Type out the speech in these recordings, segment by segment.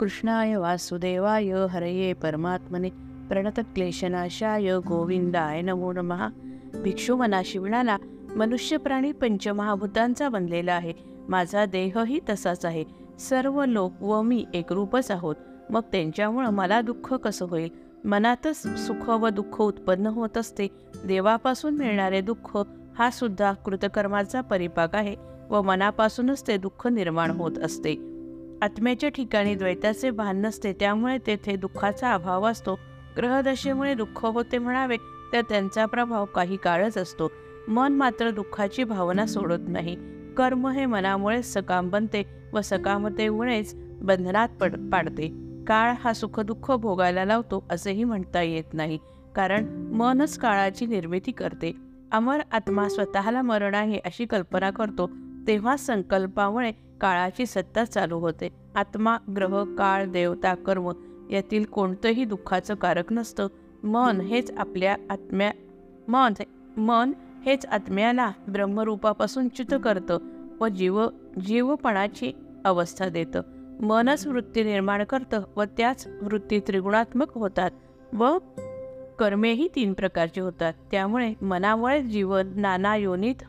कृष्णाय वासुदेवाय हरये परमात्मने प्रणतक्लेशनाशाय गोविंदाय नमो नमः. भिक्षू मनाशी म्हणाला मनुष्य प्राणी पंचमहाभूतांचा बनलेला आहे. माझा देहही तसाच आहे. सर्व लोक व मी एकरूपच आहोत. मग त्यांच्यामुळं मला दुःख कसं होईल? मनातच सुख व दुःख उत्पन्न होत असते. देवापासून मिळणारे दुःख हा सुद्धा कृतकर्माचा परिपाक आहे व मनापासूनच ते दुःख निर्माण होत असते. आत्म्याच्या ठिकाणी द्वैताचे भान नसते त्यामुळे तेथे दुःखाचा अभाव असतो. ग्रहदशेमुळे दुःख होते म्हणावे तर त्यांचा प्रभाव काही काळच असतो. मन मात्र दुःखाची भावना सोडत नाही. कर्म हे मनामुळे सकाम बनते व सकामतेमुळेच बंधनात पड पाडते. काळ हा सुखदुःख भोगायला लावतो असेही म्हणता येत नाही. कारण मनच काळाची निर्मिती करते. अमर आत्मा स्वतःला मरण आहे अशी कल्पना करतो. तेव्हा संकल्पामुळे काळाची सत्ता चालू होते. आत्मा ग्रह काळ देवता कर्म यातील कोणतंही दुःखाचं कारक नसतं. मन हेच आपल्या आत्म्या मन मन हेच आत्म्याला ब्रह्मरूपापासून च्युत करतं व जीव जीवपणाची अवस्था देतं. मनच वृत्ती निर्माण करतं व त्याच वृत्ती त्रिगुणात्मक होतात व कर्मेही तीन प्रकारचे होतात. त्यामुळे मनामुळे जीवन नाना योनीत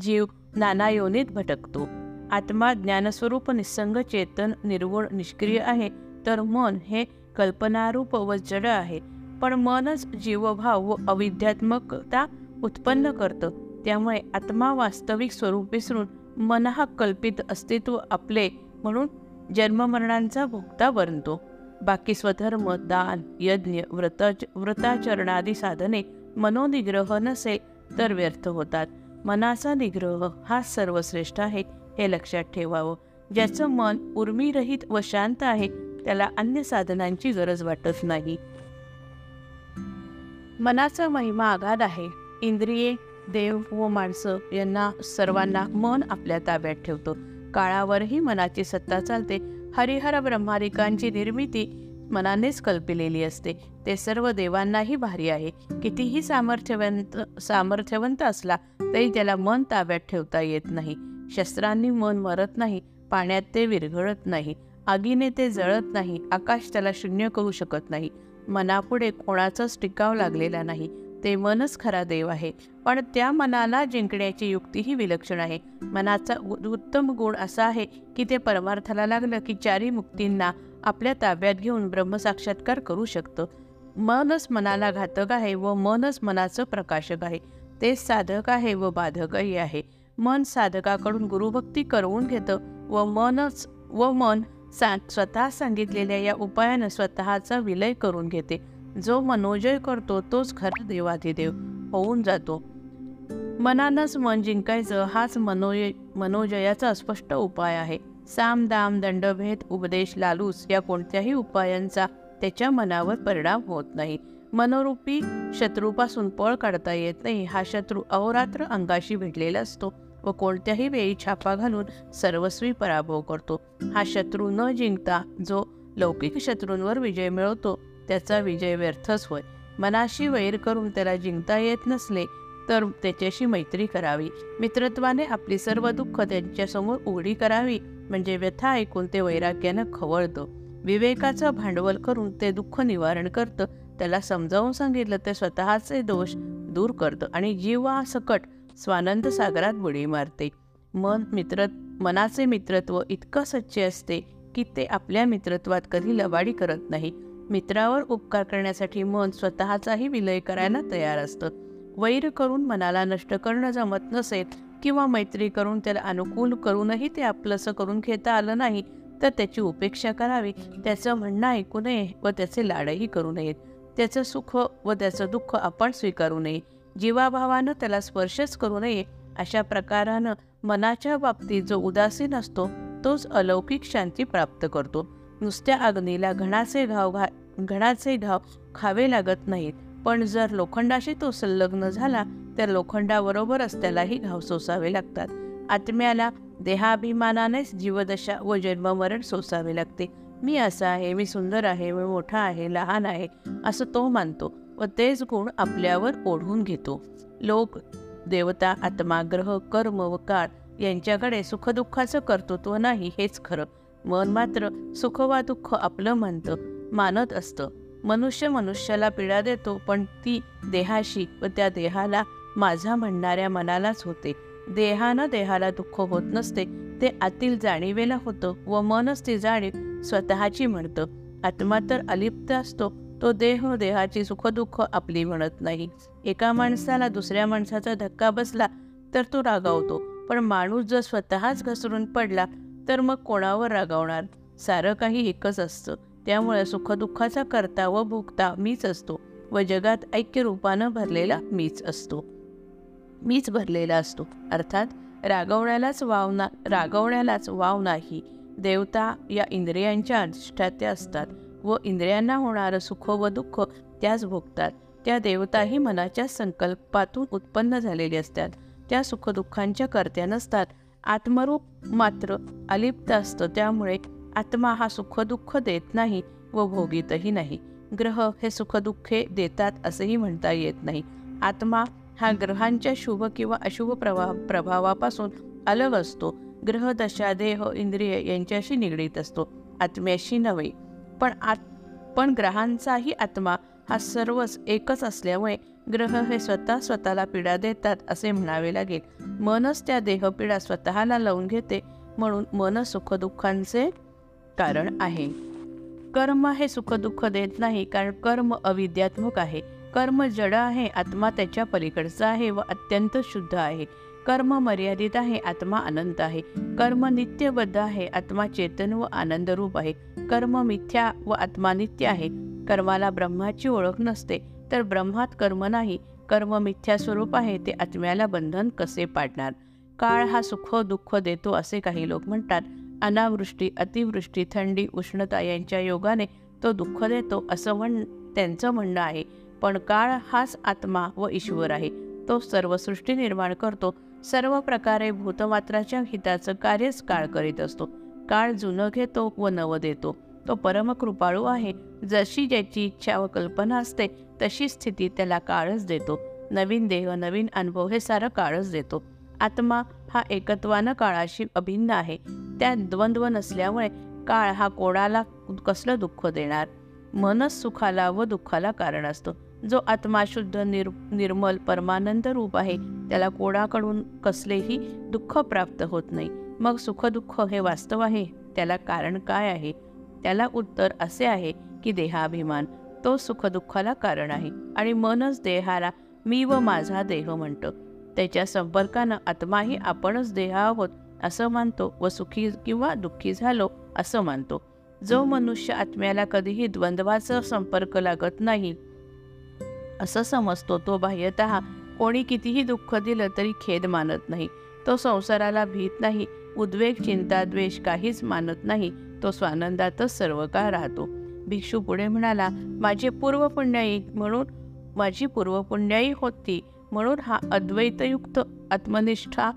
जीव नाना योनीत भटकतो. आत्मा ज्ञानस्वरूप निसंग चेतन निर्गुण निष्क्रिय आहे. तर मन हे कल्पनारूप व जड आहे. पण मनच जीवभाव व अविध्यात्मकता उत्पन्न करतं. त्यामुळे आत्मा वास्तविक स्वरूप विसरून मन हा कल्पित अस्तित्व आपले म्हणून जन्ममरणांचा भोगता बनतो. बाकी स्वधर्म दान यज्ञ व्रत व्रताचरणादी साधने मनोनिग्रह नसेल तर व्यर्थ होतात. मनाचा निग्रह हा सर्वश्रेष्ठ आहे हे लक्षात ठेवावं. ज्याचं मन उर्मीरहित व शांत आहे त्याला अन्य साधनांची गरज वाटत नाही. मनाचा महिमा आघात आहे. इंद्रिये देव व माणसं यांना सर्वांना मन आपल्या ताब्यात ठेवतो. काळावरही मनाची सत्ता चालते. हरिहर ब्रह्मारिकांची निर्मिती मनानेच कल्पिलेली असते. ते सर्व देवांनाही भारी आहे. कितीही सामर्थ्यवंत सामर्थ्यवंत असला तरी त्याला मन ताब्यात ठेवता येत नाही. शस्त्रांनी मन मरत नाही. पाण्यात ते विरघळत नाही. आगीने ते जळत नाही. आकाश त्याला शून्य करू शकत नाही. मनापुढे कोणाचाच टिकाव लागलेला नाही. ते मनच खरा देव आहे. पण त्या मनाला जिंकण्याची युक्तीही विलक्षण आहे. मनाचा उत्तम गुण असा आहे की ते परमार्थाला लागलं की चारी मुक्तींना आपल्या ताब्यात घेऊन ब्रह्मसाक्षात्कार करू शकतं. मनच मनाला घातक आहे व मनच मनाचं प्रकाशक आहे. ते साधक आहे व बाधकही आहे. मन साधकाकडून गुरुभक्ती करवून घेतं व मनच व मन सा स्वतः सांगितलेल्या या उपायानं स्वतःचा विलय करून घेते. जो मनोजय करतो तोच खरा देवाधिदेव होऊन जातो. मनानंच मन जिंकायचं हाच मनोय मनोजयाचा स्पष्ट उपाय आहे. साम दाम दंडभेद उपदेश लालूस या कोणत्याही उपायांचा त्याच्या मनावर परिणाम होत नाही. मनोरूपी शत्रूपासून पळ काढता येत नाही. हा शत्रू अहोरात्र अंगाशी भिडलेला असतो व कोणत्याही वेळी छापा घालून सर्वस्वी पराभव करतो. हा शत्रू न जिंकता जो लौकिक शत्रूंवर विजय मिळवतो त्याचा विजय व्यर्थच होय. मनाशी वैर करून त्याला जिंकता येत नसले तर त्याच्याशी मैत्री करावी. मित्रत्वाने आपली सर्व दुःख त्यांच्यासमोर उघडी करावी. म्हणजे व्यथा ऐकून ते वैराग्यानं खवळतं. विवेकाचं भांडवल करून ते दुःख निवारण करतं. त्याला समजावून सांगितलं ते स्वतःचे दोष दूर करतं आणि जीवा सकट स्वानंद सागरात बुडी मारते. मन मित्र मनाचे मित्रत्व इतकं सच्चे असते की ते आपल्या मित्रत्वात कधी लबाडी करत नाही. मित्रावर उपकार करण्यासाठी मन स्वतःचाही विलय करायला तयार असतं. वैर करून मनाला नष्ट करणं जमत नसेल किंवा मैत्री करून त्याला अनुकूल करूनही ते आपलंसं करून घेता आलं नाही तर त्याची उपेक्षा करावी. त्याचं म्हणणं ऐकू नये व त्याचे लाडही करू नयेत. त्याचं सुख व त्याचं दुःख आपण स्वीकारू नये. जीवाभावानं त्याला स्पर्शच करू नये. अशा प्रकारानं मनाच्या बाबतीत जो उदासीन असतो तोच अलौकिक शांती प्राप्त करतो. नुसत्या अग्नीला घणाचे घाव घा घणाचे घाव खावे लागत नाहीत. पण जर लोखंडाशी तो संलग्न झाला तर लोखंडाबरोबरच त्यालाही घाव सोसावे लागतात. आत्म्याला देहाभिमानानेच जीवदशा व जन्ममरण सोसावे लागते. मी असा आहे मी सुंदर आहे मी मोठा आहे लहान आहे असं तो मानतो व तेच गुण आपल्यावर ओढून घेतो. लोक देवता आत्मा ग्रह कर्म व काळ यांच्याकडे सुखदुःखाचं कर्तृत्व नाही हेच खरं. मन मात्र सुख वा दुःख आपलं मानतं मानत असतं. मनुष्य मनुष्याला पीडा देतो पण ती देहाशी व त्या देहाला माझा म्हणणाऱ्या मनालाच होते. देहानं देहाला दुःख होत नसते ते आतील जाणीवेला होतं व मनच ती जाणीव स्वतःची म्हणतं. आत्मा तर अलिप्त असतो तो देह देहाची सुखदुःख आपली म्हणत नाही. एका माणसाला दुसऱ्या माणसाचा धक्का बसला तर तो रागावतो पण माणूस जर स्वतःच घसरून पडला तर मग कोणावर रागावणार? सारं काही एकच असतं. त्यामुळे सुखदुःखाचा करता व भोगता मीच असतो व जगात ऐक्य रूपानं भरलेला मीच असतो. मीच भरलेला असतो. अर्थात रागवण्यालाच वाव ना रागवण्यालाच वाव नाही. देवता या इंद्रियांच्या अधिष्ठात्या असतात व इंद्रियांना होणारं सुख व दुःख त्याच भोगतात. त्या देवताही मनाच्या संकल्पातून उत्पन्न झालेली असतात. त्या सुखदुःखांच्या कर्त्या नसतात. आत्मरूप मात्र अलिप्त असतं. त्यामुळे आत्मा हा सुखदुःख देत नाही व भोगीतही नाही. ग्रह हे सुखदुःखे देतात असंही म्हणता येत नाही. आत्मा हा ग्रहांच्या शुभ किंवा अशुभ प्रभाव प्रभावापासून अलग असतो. ग्रह दशा देह इंद्रिय यांच्याशी निगडीत असतो. आत्म्याशी नव्हे. पण आत पण ग्रहांचाही आत्मा हा सर्वच एकच असल्यामुळे ग्रह हे स्वतः स्वतःला पीडा देतात असे म्हणावे लागेल. मनच त्या देहपीडा स्वतःला लावून घेते म्हणून मन सुखदुःखांचे कारण आहे. कर्म हे सुखदुःख देत नाही कारण कर्म अविद्यात्मक आहे. कर्म जड आहे आत्मा त्याच्या पलीकडचा आहे व अत्यंत शुद्ध आहे. कर्म मर्यादित आहे आत्मा अनंत आहे. कर्म नित्यबद्ध आहे आत्मा चेतन व आनंदरूप आहे. कर्म मिथ्या व आत्मा नित्य आहे. कर्माला ब्रह्माची ओळख नसते तर ब्रह्मात कर्म नाही. कर्म मिथ्या स्वरूप आहे ते आत्म्याला बंधन कसे पाडणार? काळ हा सुख दुःख देतो असे काही लोक म्हणतात. अनावृष्टी अतिवृष्टी थंडी उष्णता यांच्या योगाने तो दुःख देतो असं म्हण त्यांचं म्हणणं आहे. पण काळ हाच आत्मा व ईश्वर आहे. तो सर्व सृष्टी निर्माण करतो. सर्व प्रकारे भूतमात्राच्या हिताचं कार्यच काळ करीत असतो. काळ जुनं घेतो व नवं देतो. तो परमकृपाळू आहे. जशी ज्याची इच्छा व कल्पना असते तशी स्थिती त्याला काळच देतो. नवीन देह नवीन अनुभव हे सारं काळच देतो. आत्मा हा एकत्वानं काळाशी अभिन्न आहे. त्यात द्वंद्व नसल्यामुळे काळ हा कोणाला कसलं दुःख देणार? मनच सुखाला व दुःखाला कारण असतो. जो आत्मा शुद्ध निर निर्मल परमानंद रूप आहे त्याला कोणाकडून कसलेही दुःख प्राप्त होत नाही. मग सुखदुःख हे वास्तव आहे? त्याला कारण काय आहे? त्याला उत्तर असे आहे की देहाभिमान. तो सुखदुःखाला कारण आहे आणि मनच देहाला मी व माझा देह म्हणतो. त्याच्या संपर्कानं आत्माही आपणच देह आहोत असं मानतो व सुखी किंवा दुःखी झालो असं मानतो जो मनुष्य आत्म्याला कधीही द्वंद्वाचा संपर्क लागत नाही असं समजतो तो बाह्यत कोणी कितीही दुःख दिलं तरी खेद मानत नाही. तो संसाराला भीत नाही उद्वेग चिंता द्वेष काहीच मानत नाही. तो स्वानंदातच सर्व काळ राहतो. भिक्षू पुढे म्हणाला माझे पूर्वपुण्याई म्हणून माझी पूर्वपुण्याई होती म्हणून हा अद्वैतयुक्त आत्मनिष्ठा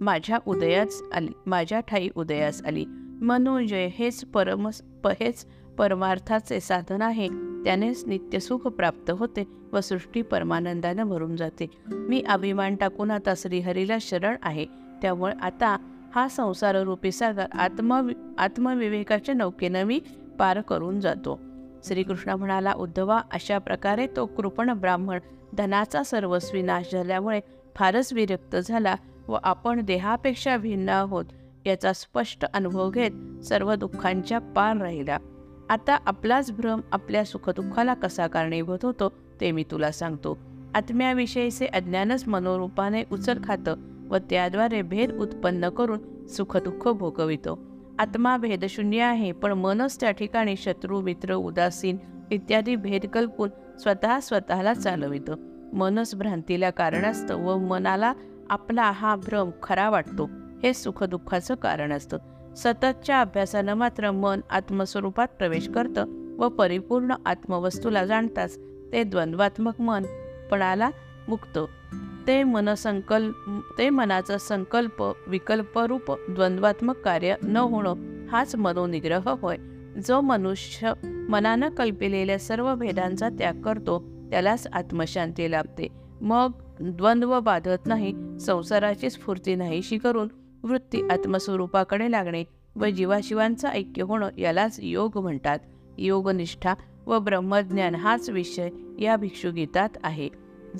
माझ्या उदयास आली माझ्या ठाई उदयास आली. मनोजय हेच परमस हेच परमार्थाचे साधन आहे त्यानेच नित्यसुख प्राप्त होते व सृष्टी परमानंदानं भरून जाते. मी अभिमान टाकून आता श्रीहरीला शरण आहे. त्यामुळे आता हा संसाररूपी सागर आत्म आत्मविवेकाच्या नौकेनं मी पार करून जातो. श्रीकृष्ण म्हणाला उद्धवा अशा प्रकारे तो कृपण ब्राह्मण धनाचा सर्वस्वी नाश झाल्यामुळे फारच विरक्त झाला व आपण देहापेक्षा भिन्न आहोत याचा स्पष्ट अनुभव घेत सर्व दुःखांच्या पार राहिला. आता आपलाच भ्रम आपल्या सुखदुःखाला कसा कारणीभूत होतो ते मी तुला सांगतो. आत्म्याविषयीचे अज्ञानच मनोरूपाने उचल खातं व त्याद्वारे भेद उत्पन्न करून सुखदुःख भोगवितो. आत्मा भेदशून्य आहे पण मनच त्या ठिकाणी शत्रू मित्र उदासीन इत्यादी भेद कल्पून स्वतः स्वतःला चालवितं. मनच भ्रांतीला कारण असतं व मनाला आपला हा भ्रम खरा वाटतो. हे सुखदुःखाचं कारण असतं. सततच्या अभ्यासानं मात्र मन आत्मस्वरूपात प्रवेश करतं व परिपूर्ण आत्मवस्तूला जाणताच ते द्वंद्वात्मक मन पणाला मुक्त. ते मनसंकल्प ते मनाचा संकल्प विकल्परूप द्वंद्वात्मक कार्य न होणं हाच मनोनिग्रह होय. जो मनुष्य मनानं कल्पिलेल्या सर्व भेदांचा त्याग करतो त्यालाच आत्मशांती लाभते. मग द्वंद्व बाधत नाही संसाराची स्फूर्ती नाहीशी करून वृत्ती आत्मस्वरूपाकडे लागणे व जीवाशिवांचं ऐक्य होणं यालाच योग म्हणतात. योगनिष्ठा व ब्रह्मज्ञान हाच विषय या भिक्षुगीतात आहे.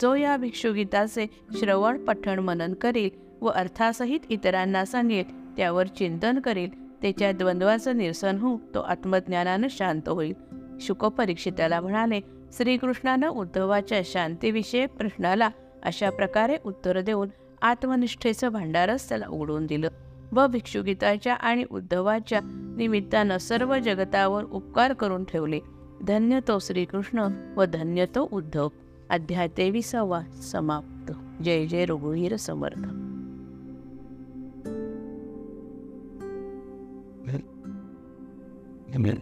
जो या भिक्षुगीताचे श्रवण पठण मनन करील व अर्थासहित इतरांना सांगेल त्यावर चिंतन करेल त्याच्या द्वंद्वाचं निरसन होऊन तो आत्मज्ञानानं शांत होईल. शुकपरीक्षिताला म्हणाले श्रीकृष्णानं उद्धवाच्या शांतीविषयक प्रश्नाला अशा प्रकारे उत्तर देऊन आत्मनिष्ठेचं भांडारच त्याला उघडून दिलं व भिक्षुगीताच्या आणि उद्धवाच्या निमित्तानं सर्व जगतावर उपकार करून ठेवले. धन्य तो श्रीकृष्ण व धन्य तो उद्धव. अध्याय तेविसावा समाप्त. जय जय रघुवीर समर्थ. Amen.